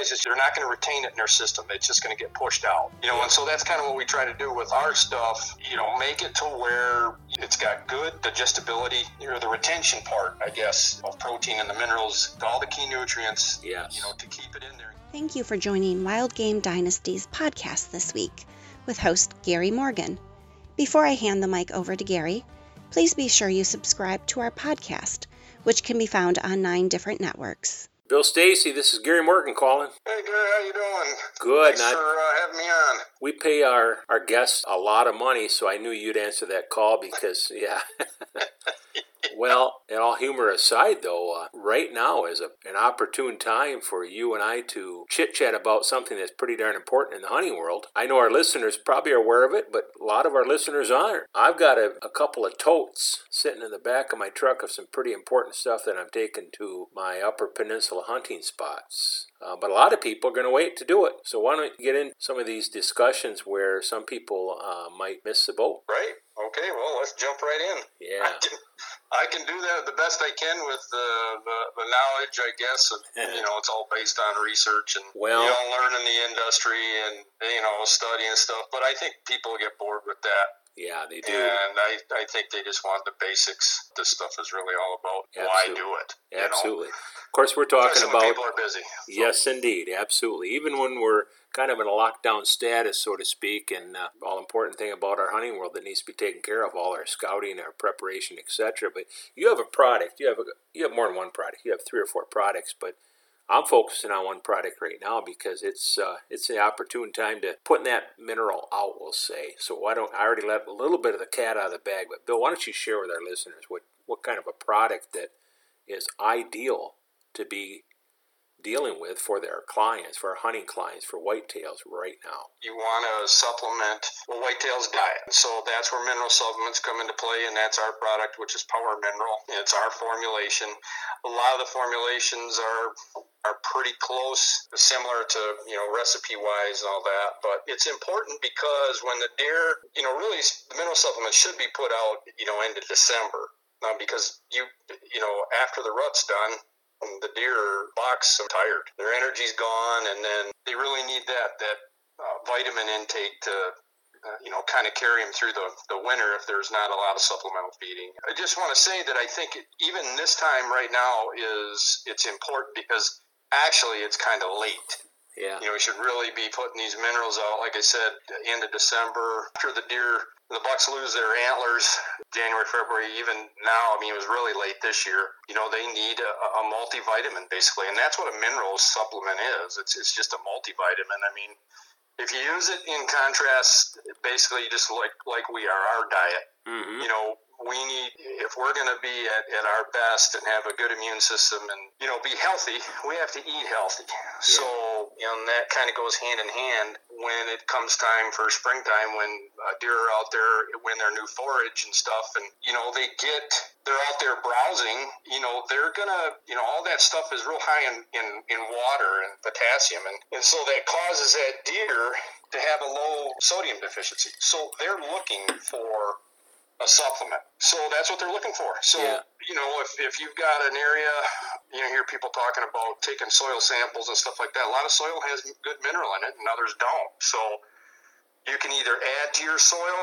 realize is they're not going to retain it in their system. It's just going to get pushed out. You know, and so that's kind of what we try to do with our stuff. You know, make it to where it's got good digestibility or the retention part, I guess, of protein and the minerals, all the key nutrients. Yes. You know, to keep it in there. Thank you for joining Wild Game Dynasty's podcast this week with host Gary Morgan. Before I hand the mic over to Gary, please be sure you subscribe to our podcast, which can be found on nine different networks. Bill Stacy, this is Gary Morgan calling. Hey, Gary, how you doing? Good. Thanks Not, for uh, having me on. we pay our, our guests a lot of money, so I knew you'd answer that call because, yeah. well, and all humor aside, though, uh, right now is a, an opportune time for you and I to chit chat about something that's pretty darn important in the hunting world. I know our listeners probably are aware of it, but a lot of our listeners aren't. I've got a, a couple of totes sitting in the back of my truck of some pretty important stuff that I'm taking to my Upper Peninsula hunting spots. Uh, but a lot of people are going to wait to do it. So why don't you get in some of these discussions where some people uh, might miss the boat? Right. Okay. Well, let's jump right in. Yeah. I can, I can do that the best I can with the, the, the knowledge, I guess. Of, you know, it's all based on research and Well- you know, learning the industry and you know, studying stuff. But I think people get bored with that, Yeah, they do. and I, I think they just want the basics. This stuff is really all about why Absolutely. do it. you know? Absolutely. Of course, we're talking about people are busy. So, Yes, indeed, absolutely. Even when we're kind of in a lockdown status, so to speak, and uh, all important thing about our hunting world that needs to be taken care of, all our scouting, our preparation, etc. But you have a product. You have a, you have more than one product. You have three or four products, but I'm focusing on one product right now because it's uh, it's the opportune time to putting that mineral out. We'll say. So why don't I already let a little bit of the cat out of the bag? But Bill, why don't you share with our listeners what what kind of a product that is ideal to be dealing with for their clients, for our hunting clients, for whitetails right now. you want to supplement a whitetail's diet. So that's where mineral supplements come into play, and that's our product, which is Power Mineral. It's our formulation. A lot of the formulations are are pretty close, similar to you know recipe wise and all that. But it's important because when the deer, you know, really the mineral supplements should be put out, you know, into December. Now, because you, you know, after the rut's done, the deer are and tired. Their energy's gone, and then they really need that that uh, vitamin intake to. Uh, you know, kind of carry them through the, the winter if there's not a lot of supplemental feeding. I just want to say that I think even this time right now is it's important because actually it's kind of late. Yeah. You know, we should really be putting these minerals out, like I said, end of December. After the deer, the bucks lose their antlers, January, February, even now. I mean, it was really late this year. You know, they need a, a multivitamin basically, and that's what a mineral supplement is. It's it's just a multivitamin. I mean, if you use it in contrast, basically just like like we are our diet. Mm-hmm. You know, we need if we're going to be at, at our best and have a good immune system and you know be healthy, we have to eat healthy. So you know, and that kind of goes hand in hand when it comes time for springtime when uh, deer are out there when their new forage and stuff, and you know they get they're out there browsing. You know, they're gonna you know all that stuff is real high in in, in water and potassium, and and so that causes that deer to have a low sodium deficiency. So they're looking for a supplement. So that's what they're looking for. So, Yeah. you know, if, if you've got an area, you know, hear people talking about taking soil samples and stuff like that. A lot of soil has good mineral in it and others don't. So you can either add to your soil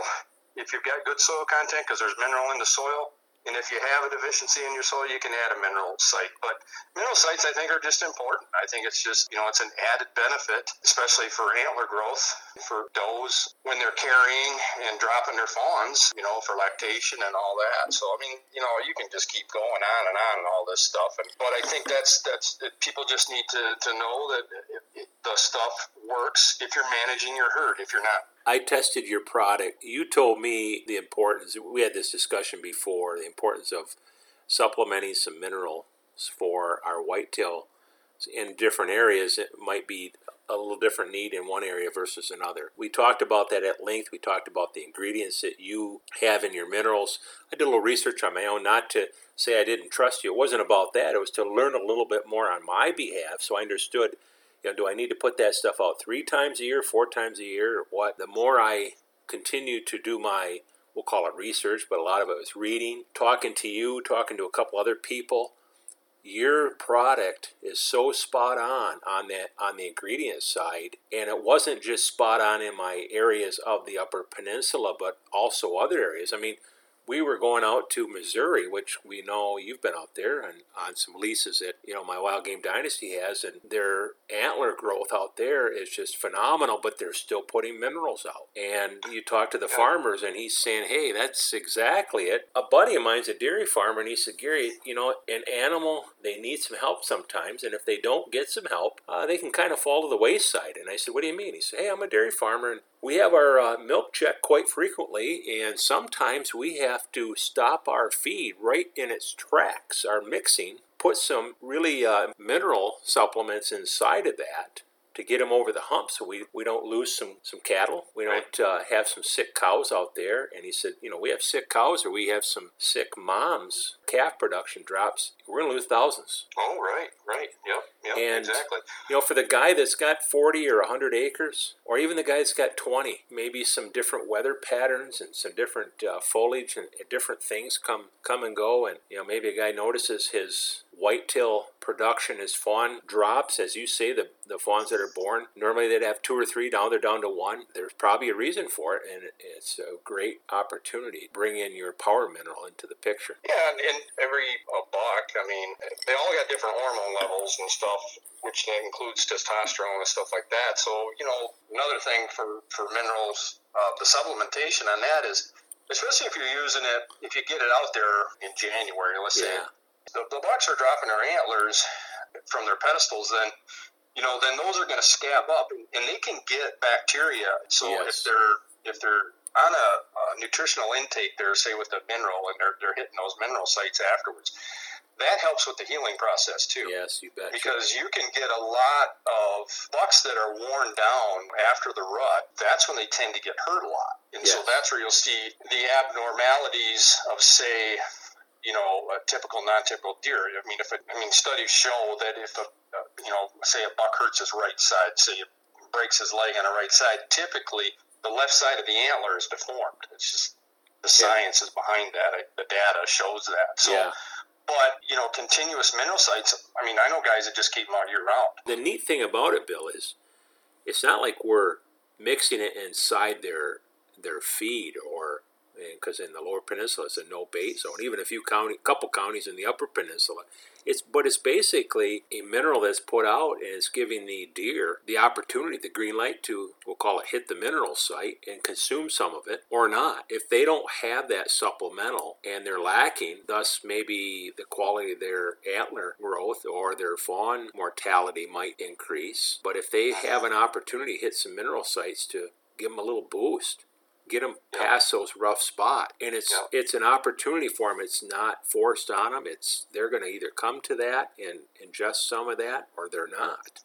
if you've got good soil content because there's mineral in the soil. And if you have a deficiency in your soil, you can add a mineral site. But mineral sites, I think, are just important. I think it's just, you know, it's an added benefit, especially for antler growth, for does when they're carrying and dropping their fawns, you know, for lactation and all that. So, I mean, you know, you can just keep going on and on and all this stuff. And, but I think that's, that's, people just need to, to know that it, it, the stuff works if you're managing your herd. If you're not I tested your product. You told me the importance. We had this discussion before. The importance of supplementing some minerals for our whitetail in different areas. It might be a little different need in one area versus another. We talked about that at length. We talked about the ingredients that you have in your minerals. I did a little research on my own, not to say I didn't trust you. It wasn't about that. It was to learn a little bit more on my behalf so I understood you know, do I need to put that stuff out three times a year, four times a year, or what? The more I continue to do my, we'll call it research, but a lot of it was reading, talking to you, talking to a couple other people. your product is so spot on on that on the ingredient side and it wasn't just spot on in my areas of the upper peninsula but also other areas i mean we were going out to Missouri, which we know you've been out there and on some leases that you know my Wild Game Dynasty has, and their antler growth out there is just phenomenal. But they're still putting minerals out. And you talk to the farmers, and he's saying, "Hey, that's exactly it." A buddy of mine's a dairy farmer, and he said, "Gary, you know, an animal they need some help sometimes, and if they don't get some help, uh, they can kind of fall to the wayside." And I said, "What do you mean?" He said, "Hey, I'm a dairy farmer, and we have our uh, milk check quite frequently, and sometimes we have to stop our feed right in its tracks, our mixing, put some really uh, mineral supplements inside of that to get them over the hump so we, we don't lose some, some cattle. We don't uh, have some sick cows out there. And he said, you know, we have sick cows or we have some sick moms, calf production drops. We're going to lose thousands. Oh, right, right. Yep, yep, And- exactly. You know, for the guy that's got 40 or 100 acres, or even the guy that's got 20, maybe some different weather patterns and some different uh, foliage and, and different things come come and go. And, you know, maybe a guy notices his whitetail production, his fawn drops. As you say, the, the fawns that are born, normally they'd have two or three, now they're down to one. There's probably a reason for it, and it's a great opportunity to bring in your power mineral into the picture. Yeah, and, and every uh, buck, I mean, they all got different hormone levels and stuff, which includes testosterone and stuff like that. So, you know, another thing for, for minerals, uh, the supplementation on that is, especially if you're using it, if you get it out there in January, let's say, Yeah. The, the bucks are dropping their antlers from their pedestals, then you know, then those are going to scab up, and, and they can get bacteria. So Yes. if they're if they're on a, a nutritional intake, there, say with the mineral, and they're they're hitting those mineral sites afterwards, that helps with the healing process too. Yes, you bet. Because you can get a lot of bucks that are worn down after the rut. That's when they tend to get hurt a lot. And so that's where you'll see the abnormalities of, say, you know, a typical, non-typical deer. I mean, if it, I mean, studies show that if a, you know, say a buck hurts his right side, say it breaks his leg on the right side, typically the left side of the antler is deformed. It's just the science is behind that. I, the data shows that. So, yeah. but you know, continuous mineral sites. I mean, I know guys that just keep them out year round. the neat thing about it, Bill, is it's not like we're mixing it inside their their feed or because in the lower peninsula it's a no bait zone. Even a few county, couple counties in the upper peninsula, it's but it's basically a mineral that's put out and it's giving the deer the opportunity, the green light to we'll call it hit the mineral site and consume some of it or not. If they don't have that supplemental and they're lacking, thus maybe the quality of their antler growth or their fawn mortality might increase. But if they have an opportunity to hit some mineral sites to give them a little boost, get them past those rough spots, and it's it's an opportunity for them. It's not forced on them. It's they're going to either come to that and ingest some of that, or they're not.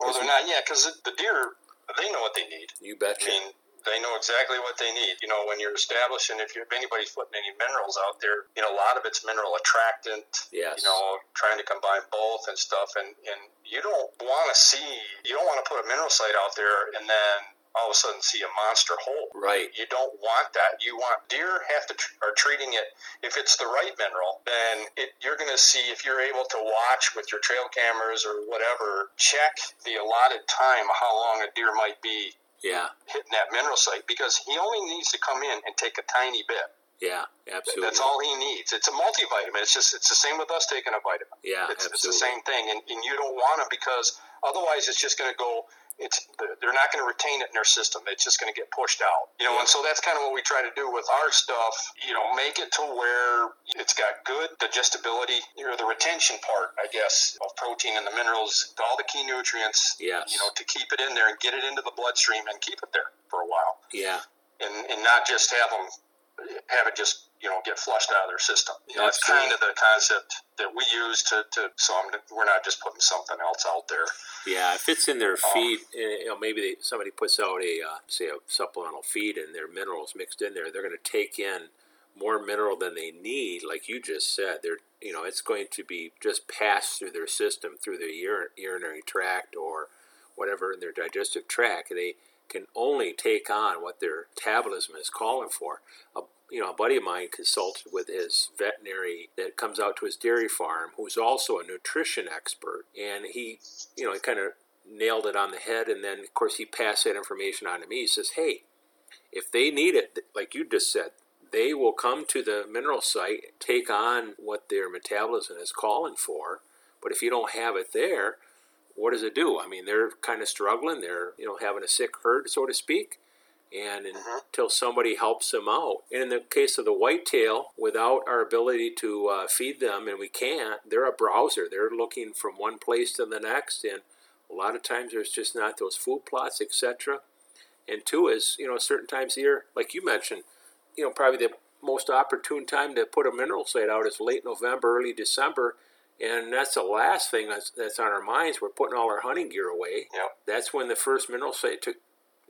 Or they're not, yeah, because the deer they know what they need. You I mean, they know exactly what they need. You know, when you're establishing, if, you, if anybody's putting any minerals out there, you know, a lot of it's mineral attractant. Yes. You know, trying to combine both and stuff, and and you don't want to see, you don't want to put a mineral site out there and then all of a sudden see a monster hole. Right. You don't want that. You want deer have to tr- are treating it. If it's the right mineral, then it, you're going to see if you're able to watch with your trail cameras or whatever. Check the allotted time how long a deer might be Yeah. hitting that mineral site because he only needs to come in and take a tiny bit. Yeah. Absolutely. That's all he needs. It's a multivitamin. It's just it's the same with us taking a vitamin. Yeah. It's, it's the same thing, and, and you don't want it because otherwise it's just going to go. It's they're not going to retain it in their system. It's just going to get pushed out, you know. And so that's kind of what we try to do with our stuff. You know, make it to where it's got good digestibility, you know, the retention part, I guess, of protein and the minerals, all the key nutrients. Yes. You know, to keep it in there and get it into the bloodstream and keep it there for a while, Yeah. and and not just have them have it just you know get flushed out of their system. You know, that's kind of the concept that we use to, to so I'm, we're not just putting something else out there. Yeah, if it's in their Oh. feed, eh, you know, maybe they, somebody puts out a uh, say a supplemental feed and their minerals mixed in there, they're going to take in more mineral than they need. Like you just said, they're you know it's going to be just passed through their system through their ur- urinary tract or whatever in their digestive tract. They can only take on what their metabolism is calling for. A, you know, a buddy of mine consulted with his veterinary that comes out to his dairy farm, who's also a nutrition expert, and he, you know, he kind of nailed it on the head. And then, of course, he passed that information on to me. He says, "Hey, if they need it, like you just said, they will come to the mineral site, take on what their metabolism is calling for. But if you don't have it there, what does it do? I mean, they're kind of struggling. They're you know having a sick herd, so to speak. And Mm-hmm. until somebody helps them out, and in the case of the whitetail, without our ability to uh, feed them, and we can't, they're a browser. They're looking from one place to the next, and a lot of times there's just not those food plots, etc. And two is, you know, certain times of year, like you mentioned, you know, probably the most opportune time to put a mineral site out is late November, early December. And that's the last thing that's, that's on our minds. We're putting all our hunting gear away. Yep. That's when the first mineral site to,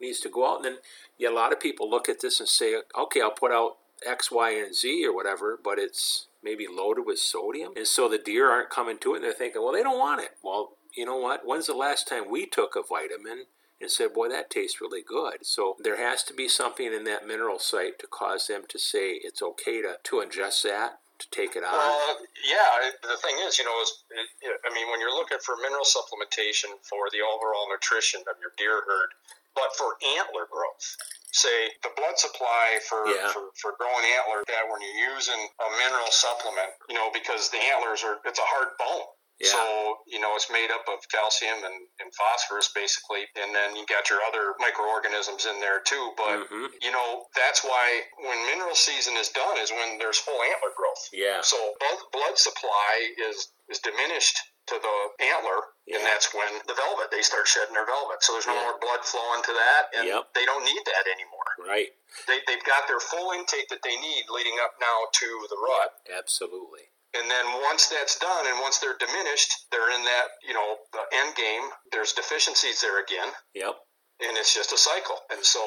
needs to go out. And then yeah, a lot of people look at this and say, okay, I'll put out X, Y, and Z or whatever, but it's maybe loaded with sodium. And so the deer aren't coming to it and they're thinking, well, they don't want it. Well, you know what? When's the last time we took a vitamin and said, boy, that tastes really good? So there has to be something in that mineral site to cause them to say it's okay to, to ingest that, to take it on. Uh, yeah, the thing is, you know, is it, I mean, when you're looking for mineral supplementation for the overall nutrition of your deer herd, but for antler growth, say the blood supply for, Yeah. for, for growing antler, that when you're using a mineral supplement, you know, because the antlers are, it's a hard bone. Yeah. So, you know, it's made up of calcium and, and phosphorus basically. And then you got your other microorganisms in there too. But, Mhm. you know, that's why when mineral season is done is when there's full antler growth. Yeah. So blood, blood supply is is diminished to the antler, Yeah. and that's when the velvet they start shedding their velvet. So there's no Yeah. more blood flowing to that, and Yep. they don't need that anymore. Right. They they've got their full intake that they need leading up now to the rut. Absolutely. And then once that's done, and once they're diminished, they're in that you know the end game. There's deficiencies there again, Yep. and it's just a cycle. And so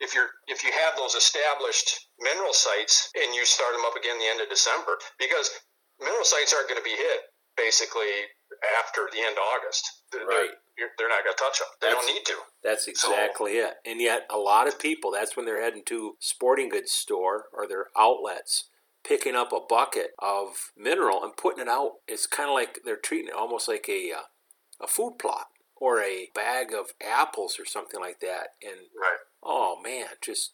if you're if you have those established mineral sites and you start them up again the end of December, because mineral sites aren't going to be hit basically after the end of August. They're, Right. They're, they're not going to touch them. They That's- don't need to. That's exactly it. And yet, a lot of people, that's when they're heading to sporting goods store or their outlets, picking up a bucket of mineral and putting it out. It's kind of like they're treating it almost like a uh, a food plot or a bag of apples or something like that. And Right. oh man, just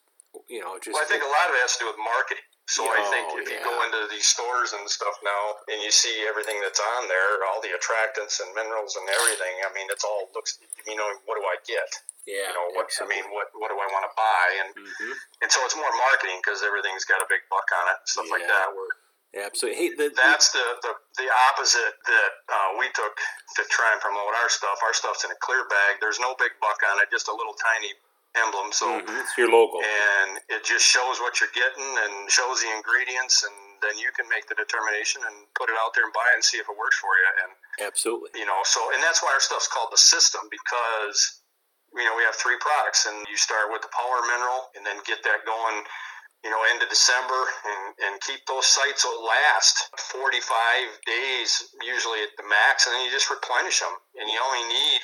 you know, just Well, I think a lot of it has to do with marketing. So I Oh, think if you go into these stores and stuff now, and you see everything that's on there, all the attractants and minerals and everything, I mean, it's all looks. You know, what do I get? yeah, You know, what absolutely. I mean, what what do I want to buy? And Mhm. and so it's more marketing because everything's got a big buck on it, stuff like Yeah. that. Where absolutely. Hey, the, that's the, the the opposite that uh, we took to try and promote our stuff. Our stuff's in a clear bag. There's no big buck on it, just a little tiny emblem. So mhm, it's your logo. and it just shows what you're getting and shows the ingredients, and then you can make the determination and put it out there and buy it and see if it works for you. And Absolutely. you know, so and that's why our stuff's called the system because you know we have three products, and you start with the power mineral, and then get that going. You know, end of December, and, and keep those sites will last 45 days usually at the max, and then you just replenish them, and you only need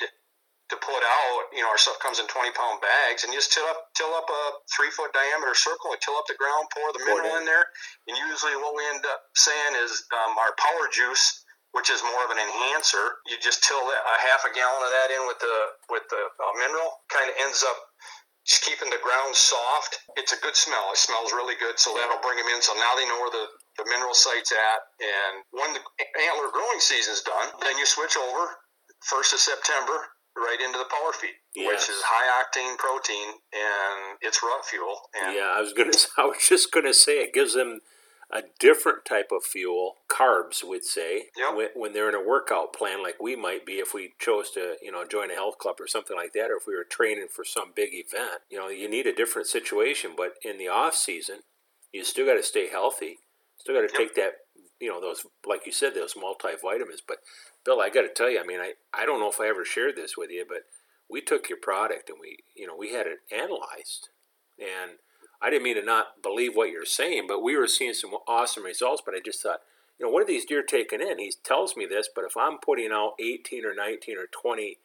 to put out, you know, our stuff comes in 20 pound bags and you just till up, till up a three foot diameter circle and till up the ground, pour the mineral in. in there. And usually what we end up saying is um, our power juice, which is more of an enhancer, you just till that, a half a gallon of that in with the, with the uh, mineral kind of ends up just keeping the ground soft. It's a good smell. It smells really good. So that'll bring them in. So now they know where the, the mineral site's at. And when the antler growing season's done, then you switch over first of September right into the power feed, Yes. which is high octane protein and it's rut fuel. And Yeah, I was gonna. I was just gonna say it gives them a different type of fuel, carbs, we'd say, Yep. when, when they're in a workout plan like we might be if we chose to, you know, join a health club or something like that, or if we were training for some big event. You know, you need a different situation, but in the off season, you still got to stay healthy. Still got to Yep. take that, you know, those like you said, those multivitamins. But Bill, I got to tell you, I mean, I I don't know if I ever shared this with you, but we took your product and we, you know, we had it analyzed, and I didn't mean to not believe what you're saying, but we were seeing some awesome results. But I just thought, you know, what are these deer taking in? He tells me this, but if I'm putting out 18 or 19 or 20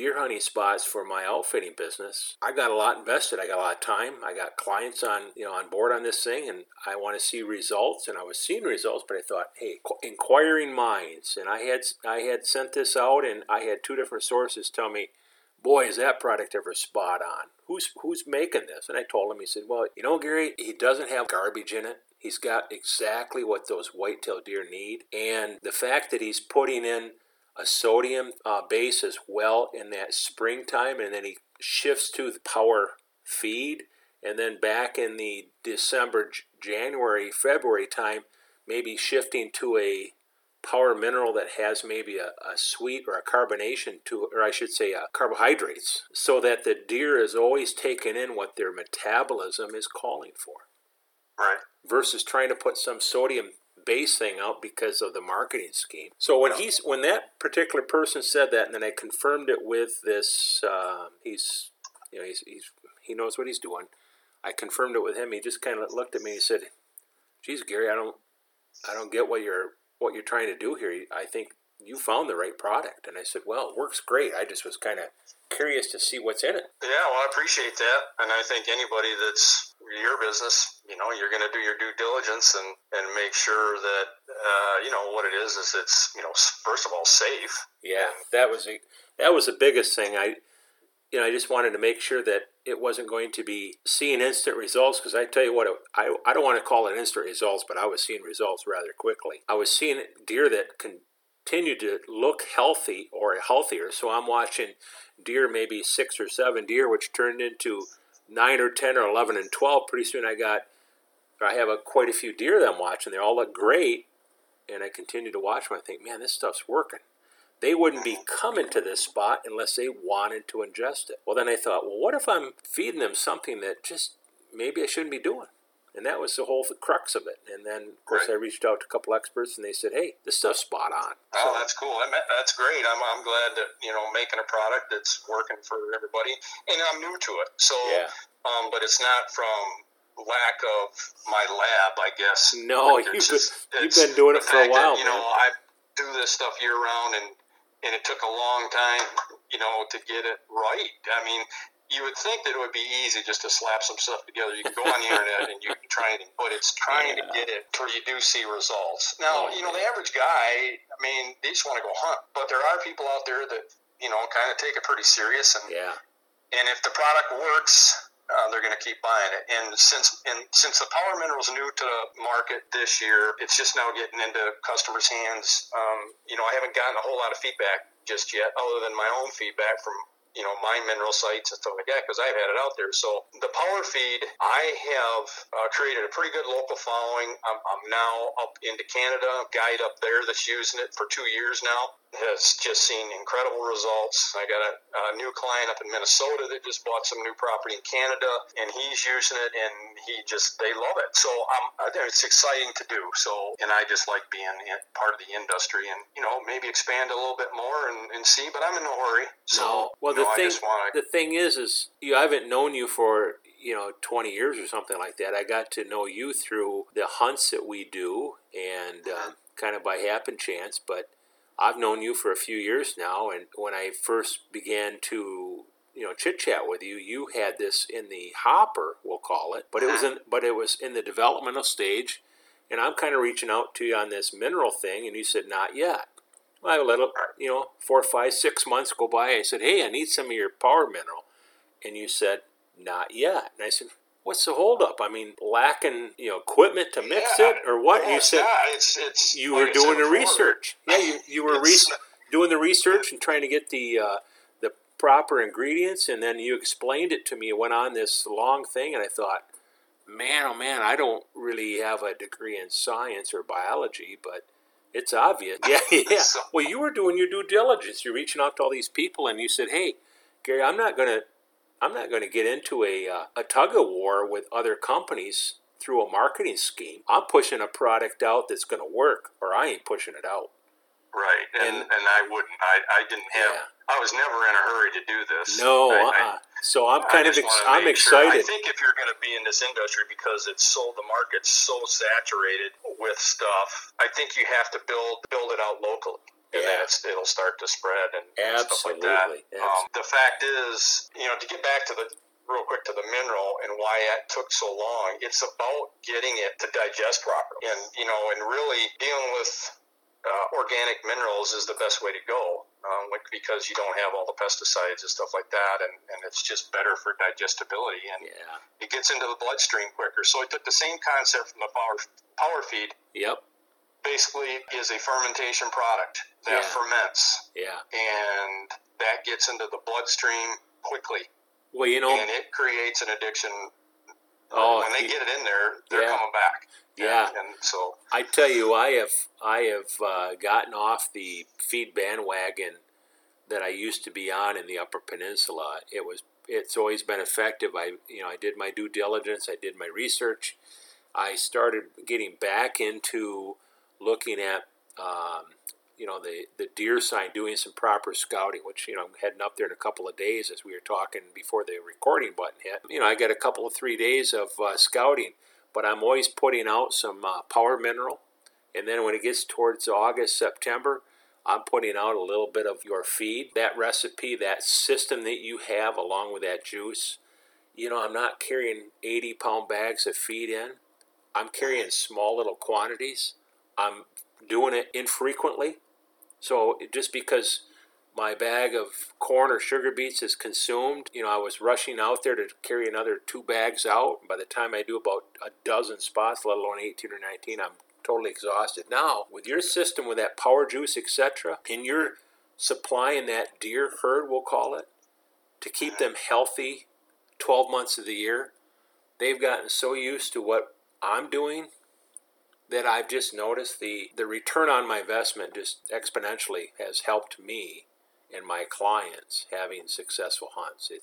deer hunting spots for my outfitting business. I got a lot invested. I got a lot of time. I got clients on you know on board on this thing, and I want to see results. And I was seeing results, but I thought, hey, inquiring minds. And I had I had sent this out, and I had two different sources tell me, boy, is that product ever spot on? Who's who's making this? And I told him. He said, well, you know, Gary, he doesn't have garbage in it. He's got exactly what those whitetail deer need. And the fact that he's putting in a sodium uh, base as well in that springtime, and then he shifts to the power feed, and then back in the December, January, February time, maybe shifting to a power mineral that has maybe a, a sweet or a carbonation to or I should say uh, carbohydrates so that the deer is always taking in what their metabolism is calling for. Right. Versus trying to put some sodium base thing out because of the marketing scheme. So when he's when that particular person said that, and then I confirmed it with this, uh, he's you know he's, he's he knows what he's doing. I confirmed it with him. He just kind of looked at me. and said, "Geez, Gary, I don't I don't get what you're what you're trying to do here. I think you found the right product." And I said, "Well, it works great. I just was kind of curious to see what's in it." Yeah, well, I appreciate that, and I think anybody that's your business, you know, you're going to do your due diligence and, and make sure that, uh, you know, what it is is it's, you know, first of all, safe. Yeah, that was a, that was the biggest thing. I, you know, I just wanted to make sure that it wasn't going to be seeing instant results because I tell you what, I, I don't want to call it instant results, but I was seeing results rather quickly. I was seeing deer that continued to look healthy or healthier. So I'm watching deer, maybe six or seven deer, which turned into nine or ten or eleven and twelve, pretty soon I got I have a, quite a few deer that I'm watching. They all look great, and I continue to watch them. I think, man, this stuff's working. They wouldn't be coming to this spot unless they wanted to ingest it. Well, then I thought, well, what if I'm feeding them something that just maybe I shouldn't be doing? And that was the whole crux of it. And then, of course, right. I reached out to a couple experts, and they said, "Hey, this stuff's spot on." Oh, that's cool. That's great. I'm, I'm glad that you know making a product that's working for everybody, and I'm new to it. So, yeah. um, but it's not from lack of my lab, I guess. No, you've, just, been, you've been doing it for a while. That, you man. know, I do this stuff year round, and and it took a long time, you know, to get it right. I mean, you would think that it would be easy just to slap some stuff together. You can go on the internet and you can try anything, but it's trying yeah. to get it where you do see results. Now, oh, you know, man. the average guy, I mean, they just want to go hunt, but there are people out there that you know kind of take it pretty serious, and yeah. and if the product works, uh, they're going to keep buying it. And since and since the power mineral is new to the market this year, it's just now getting into customers' hands. Um, you know, I haven't gotten a whole lot of feedback just yet, other than my own feedback from you know, mine mineral sites and stuff like that because I've had it out there. So the power feed, I have uh, created a pretty good local following. I'm, I'm now up into Canada, guide up there that's using it for two years now has just seen incredible results. I got a, a, new client up in Minnesota that just bought some new property in Canada, and he's using it, and he just they love it. So um, it's exciting to do. So, and I just like being part of the industry, and you know maybe expand a little bit more and, and see. But I'm in no hurry. So, no. well, the know, thing wanna... the thing is, is you I haven't known you for you know 20 years or something like that. I got to know you through the hunts that we do, and uh, kind of by happen chance, but I've known you for a few years now, and when I first began to you know chit chat with you, you had this in the hopper, we'll call it, but it was uh-huh. in but it was in the developmental stage, and I'm kind of reaching out to you on this mineral thing, and you said not yet. Well, I let it, you know four, five, six months go by. I said, hey, I need some of your power mineral, and you said not yet, and I said, what's the holdup? I mean, lacking you know equipment to mix yeah, it, or what? Yeah, you said it's, it's, you like were doing the research. Yeah, you, you were re- doing the research and trying to get the uh, the proper ingredients, and then you explained it to me. It went on this long thing, and I thought, man, oh man, I don't really have a degree in science or biology, but it's obvious. Yeah, yeah. Well, you were doing your due diligence. You're reaching out to all these people, and you said, hey. Gary, I'm not going to I'm not going to get into a, uh, a tug of war with other companies through a marketing scheme. I'm pushing a product out that's going to work, or I ain't pushing it out. Right, and and, and I wouldn't. I, I didn't have. Yeah. I was never in a hurry to do this. No, I, uh-uh. so I'm kind of ex- I'm excited. Sure. I think if you're going to be in this industry because it's so the market's so saturated with stuff, I think you have to build build it out locally. And then Yeah. it's, it'll start to spread and, and stuff like that. Um, the fact is, you know, to get back to the real quick to the mineral and why it took so long, it's about getting it to digest properly, and you know, and really dealing with uh, organic minerals is the best way to go. Um, like because you don't have all the pesticides and stuff like that, and, and it's just better for digestibility and Yeah. it gets into the bloodstream quicker. So I took the same concept from the power power feed. Yep. Basically, is a fermentation product that Yeah. ferments Yeah. and that gets into the bloodstream quickly, Well, you know, and it creates an addiction. Oh, when they get it in there, they're Yeah. coming back. Yeah. and, and so I tell you, I have I have uh, gotten off the feed bandwagon that I used to be on in the Upper Peninsula. It was it's always been effective. I you know I did my due diligence. I did my research. I started getting back into looking at um, you know the the deer sign, doing some proper scouting. Which you know I'm heading up there in a couple of days, as we were talking before the recording button hit. You know I got a couple of three days of uh, scouting, but I'm always putting out some uh, power mineral. And then when it gets towards August, September, I'm putting out a little bit of your feed. That recipe, that system that you have along with that juice, you know, I'm not carrying 80 pound bags of feed in. I'm carrying small little quantities. I'm doing it infrequently. So just because my bag of corn or sugar beets is consumed, you know, I was rushing out there to carry another two bags out. By the time I do about a dozen spots, let alone 18 or 19, I'm totally exhausted. Now, with your system, with that power juice, etc., and you're supplying that deer herd, we'll call it, to keep them healthy 12 months of the year, they've gotten so used to what I'm doing that I've just noticed the, the return on my investment just exponentially has helped me and my clients having successful hunts. It,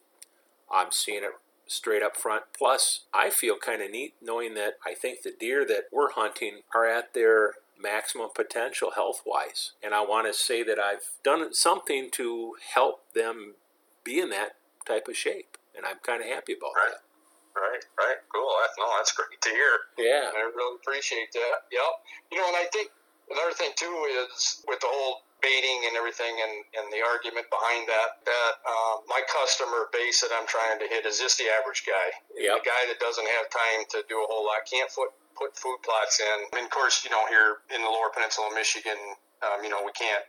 I'm seeing it straight up front. Plus, I feel kind of neat knowing that I think the deer that we're hunting are at their maximum potential health wise. And I want to say that I've done something to help them be in that type of shape. And I'm kind of happy about Right. Right, right, cool. That, no, that's great to hear. Yeah. I really appreciate that. Yep. You know, and I think another thing too is with the whole baiting and everything and, and the argument behind that, that um, my customer base that I'm trying to hit is just the average guy. Yep. The guy that doesn't have time to do a whole lot, can't put, put food plots in. And of course, you know, here in the lower peninsula of Michigan, um, you know, we can't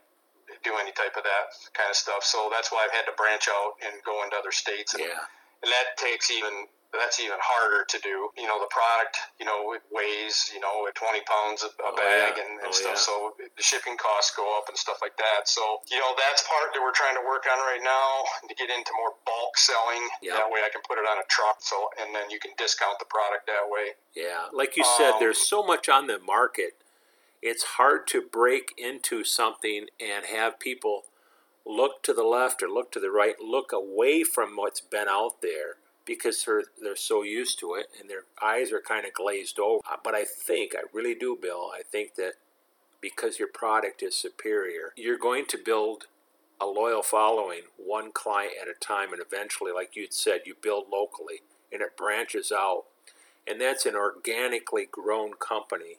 do any type of that kind of stuff. So that's why I've had to branch out and go into other states. And Yeah. and that takes even that's even harder to do. You know, the product, you know, it weighs, you know, at 20 pounds a, Oh, bag yeah. and, and Oh, stuff. yeah. So the shipping costs go up and stuff like that. So, you know, that's part that we're trying to work on right now to get into more bulk selling. Yeah. That way I can put it on a truck. So, and then you can discount the product that way. Yeah, like you said, Um, there's so much on the market. It's hard to break into something and have people look to the left or look to the right, look away from what's been out there because they're they're so used to it and their eyes are kind of glazed over. Uh, But I think, I really do, Bill. I think that because your product is superior, you're going to build a loyal following, one client at a time, and eventually, like you'd said, you build locally and it branches out and that's an organically grown company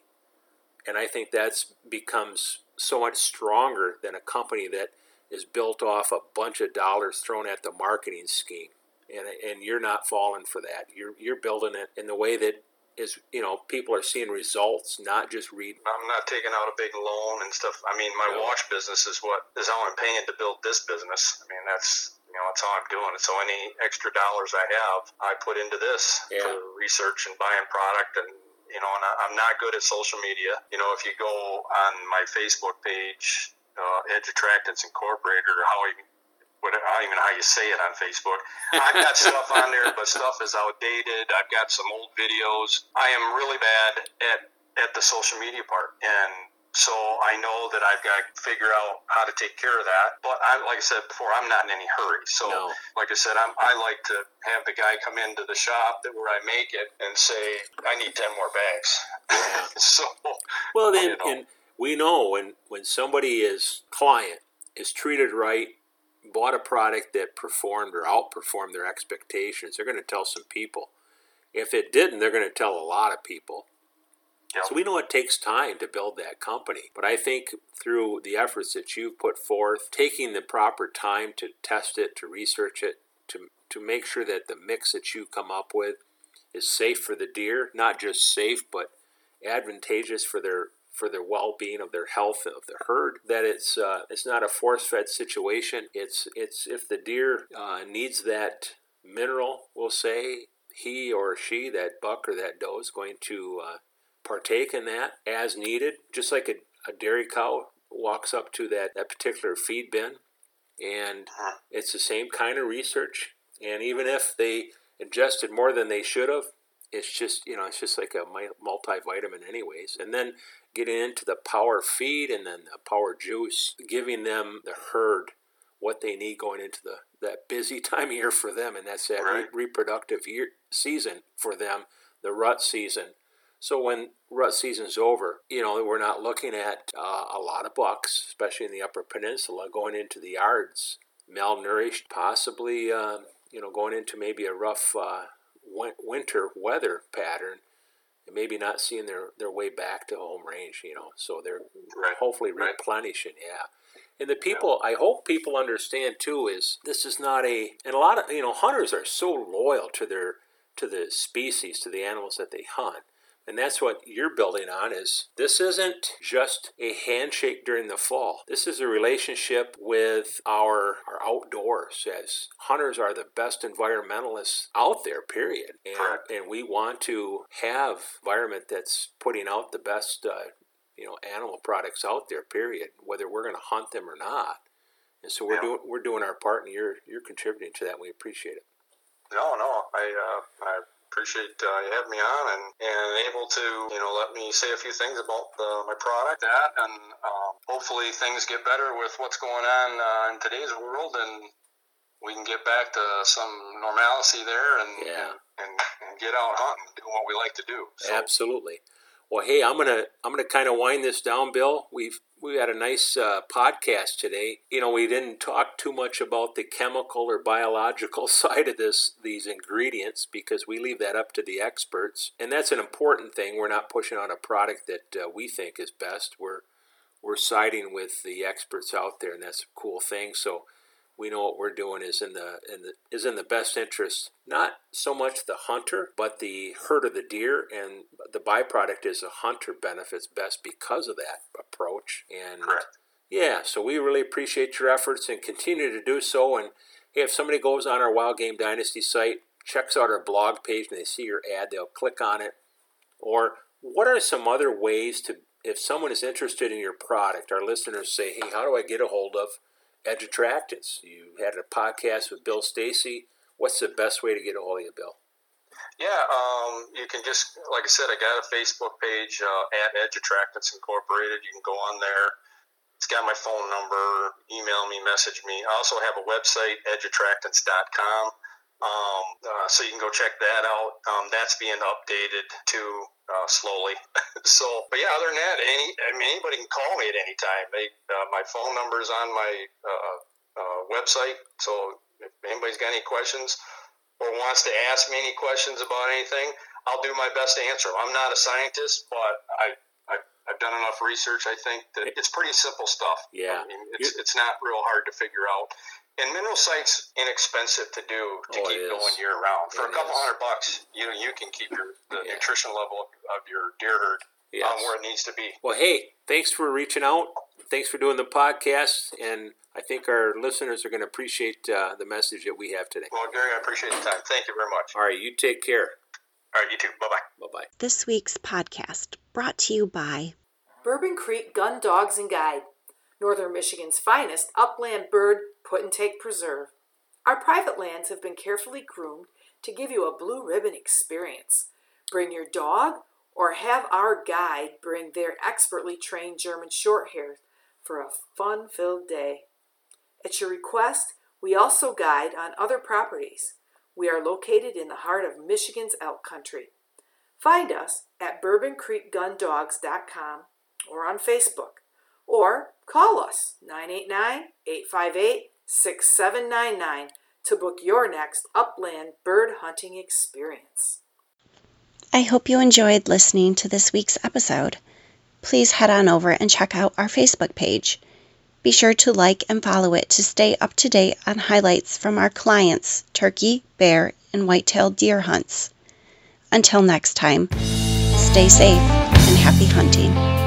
and i think that's becomes so much stronger than a company that is built off a bunch of dollars thrown at the marketing scheme and and you're not falling for that you're you're building it in the way that is you know people are seeing results not just read I'm not taking out a big loan and stuff. I mean, my No. watch business is what is how I'm paying to build this business. I mean, that's you know that's how I'm doing it. So any extra dollars I have, I put into this Yeah. for research and buying product and. You know, and I, I'm not good at social media. You know, if you go on my Facebook page, uh, Edge Attractants Incorporated, or how you, what, I don't even know how you say it on Facebook. I've got stuff on there, but stuff is outdated. I've got some old videos. I am really bad at at the social media part, and so I know that I've got to figure out how to take care of that. But I'm like I said before, I'm not in any hurry. So, No. like I said, I'm, I like to have the guy come into the shop that where I make it and say, I need ten more bags. Yeah. so, well then you know. and we know when when somebody is client is treated right bought a product that performed or outperformed their expectations they're going to tell some people if it didn't they're going to tell a lot of people Yep. So we know it takes time to build that company, but I think through the efforts that you've put forth, taking the proper time to test it, to research it, to to make sure that the mix that you come up with is safe for the deer, not just safe but advantageous for their for their well-being of their health of the herd that it's uh, it's not a force-fed situation. It's it's if the deer uh, needs that mineral we'll say he or she that buck or that doe is going to uh, partake in that as needed just like a, a dairy cow walks up to that, that particular feed bin. And it's the same kind of research. And even if they ingested more than they should have it's just you know it's just like a multivitamin anyways. And then getting into the power feed and then the power juice giving them the herd what they need going into the that busy time of year for them and that's that Right. re- reproductive year season for them the rut season so when rut season's over you know we're not looking at uh, a lot of bucks especially in the upper peninsula going into the yards malnourished possibly uh, you know going into maybe a rough uh, winter weather pattern and maybe not seeing their, their way back to home range, you know. So they're Right. hopefully Right. replenishing, yeah. And the people, I hope people understand too, is this is not a, and a lot of, you know, hunters are so loyal to their, to the species, to the animals that they hunt. And that's what you're building on is this isn't just a handshake during the fall. This is a relationship with our, our outdoors as hunters are the best environmentalists out there, period. And, and we want to have environment that's putting out the best uh, you know animal products out there, period, whether we're going to hunt them or not. And so we're Yeah. doing we're doing our part, and you're you're contributing to that. We appreciate it. No, no, I uh, I appreciate uh, you having me on and, and able to you know let me say a few things about the, my product that and um, hopefully things get better with what's going on uh, in today's world and we can get back to some normalcy there and Yeah. and, and get out hunting, do what we like to do. So, Absolutely. Well, hey, I'm gonna I'm gonna kind of wind this down, Bill. We've we had a nice uh, podcast today. You know, we didn't talk too much about the chemical or biological side of this these ingredients because we leave that up to the experts, and that's an important thing. We're not pushing on a product that uh, we think is best. We're we're siding with the experts out there, and that's a cool thing. So we know what we're doing is in the, in the is in the best interest not so much the hunter but the herd of the deer. And the byproduct is the hunter benefits best because of that approach. And Correct. yeah so we really appreciate your efforts and continue to do so. And hey, if somebody goes on our wild game dynasty site checks out our blog page and they see your ad they'll click on it. Or what are some other ways to if someone is interested in your product our listeners say hey how do i get a hold of edge attractants you had a podcast with bill stacy what's the best way to get a hold of you bill Yeah, um, you can just, like I said, I got a Facebook page uh, at Edge Attractants Incorporated. You can go on there. It's got my phone number. Email me, message me. I also have a website, edgeattractants.com. Um, uh, so you can go check that out. Um, that's being updated too uh, slowly. so, but yeah, other than that, any I mean, anybody can call me at any time. They, uh, my phone number is on my uh, uh, website. So if anybody's got any questions, or wants to ask me any questions about anything, I'll do my best to answer them. I'm not a scientist, but I, I I've done enough research. I think that it's pretty simple stuff. Yeah. I mean, it's it's not real hard to figure out. And mineral site's inexpensive to do to Oh, keep going year round. For It a couple is. hundred bucks, you know, you can keep your the Yeah. nutrition level of, of your deer herd yes. um, where it needs to be. well hey thanks for reaching out thanks for doing the podcast and i think our listeners are going to appreciate uh, the message that we have today Well, Gary, I appreciate the time. Thank you very much. all right you take care All right, you too. Bye bye. bye-bye This week's podcast brought to you by Bourbon Creek Gun Dogs and Guide, Northern Michigan's finest upland bird put and take preserve. Our private lands have been carefully groomed to give you a blue ribbon experience. Bring your dog or have our guide bring their expertly trained German Shorthairs for a fun filled day. At your request, we also guide on other properties. We are located in the heart of Michigan's elk country. Find us at bourbonCreekGunDogs.com or on Facebook, or call us 989 858 6799 to book your next upland bird hunting experience. I hope you enjoyed listening to this week's episode. Please head on over and check out our Facebook page. Be sure to like and follow it to stay up to date on highlights from our clients' turkey, bear, and white-tailed deer hunts. Until next time, stay safe and happy hunting.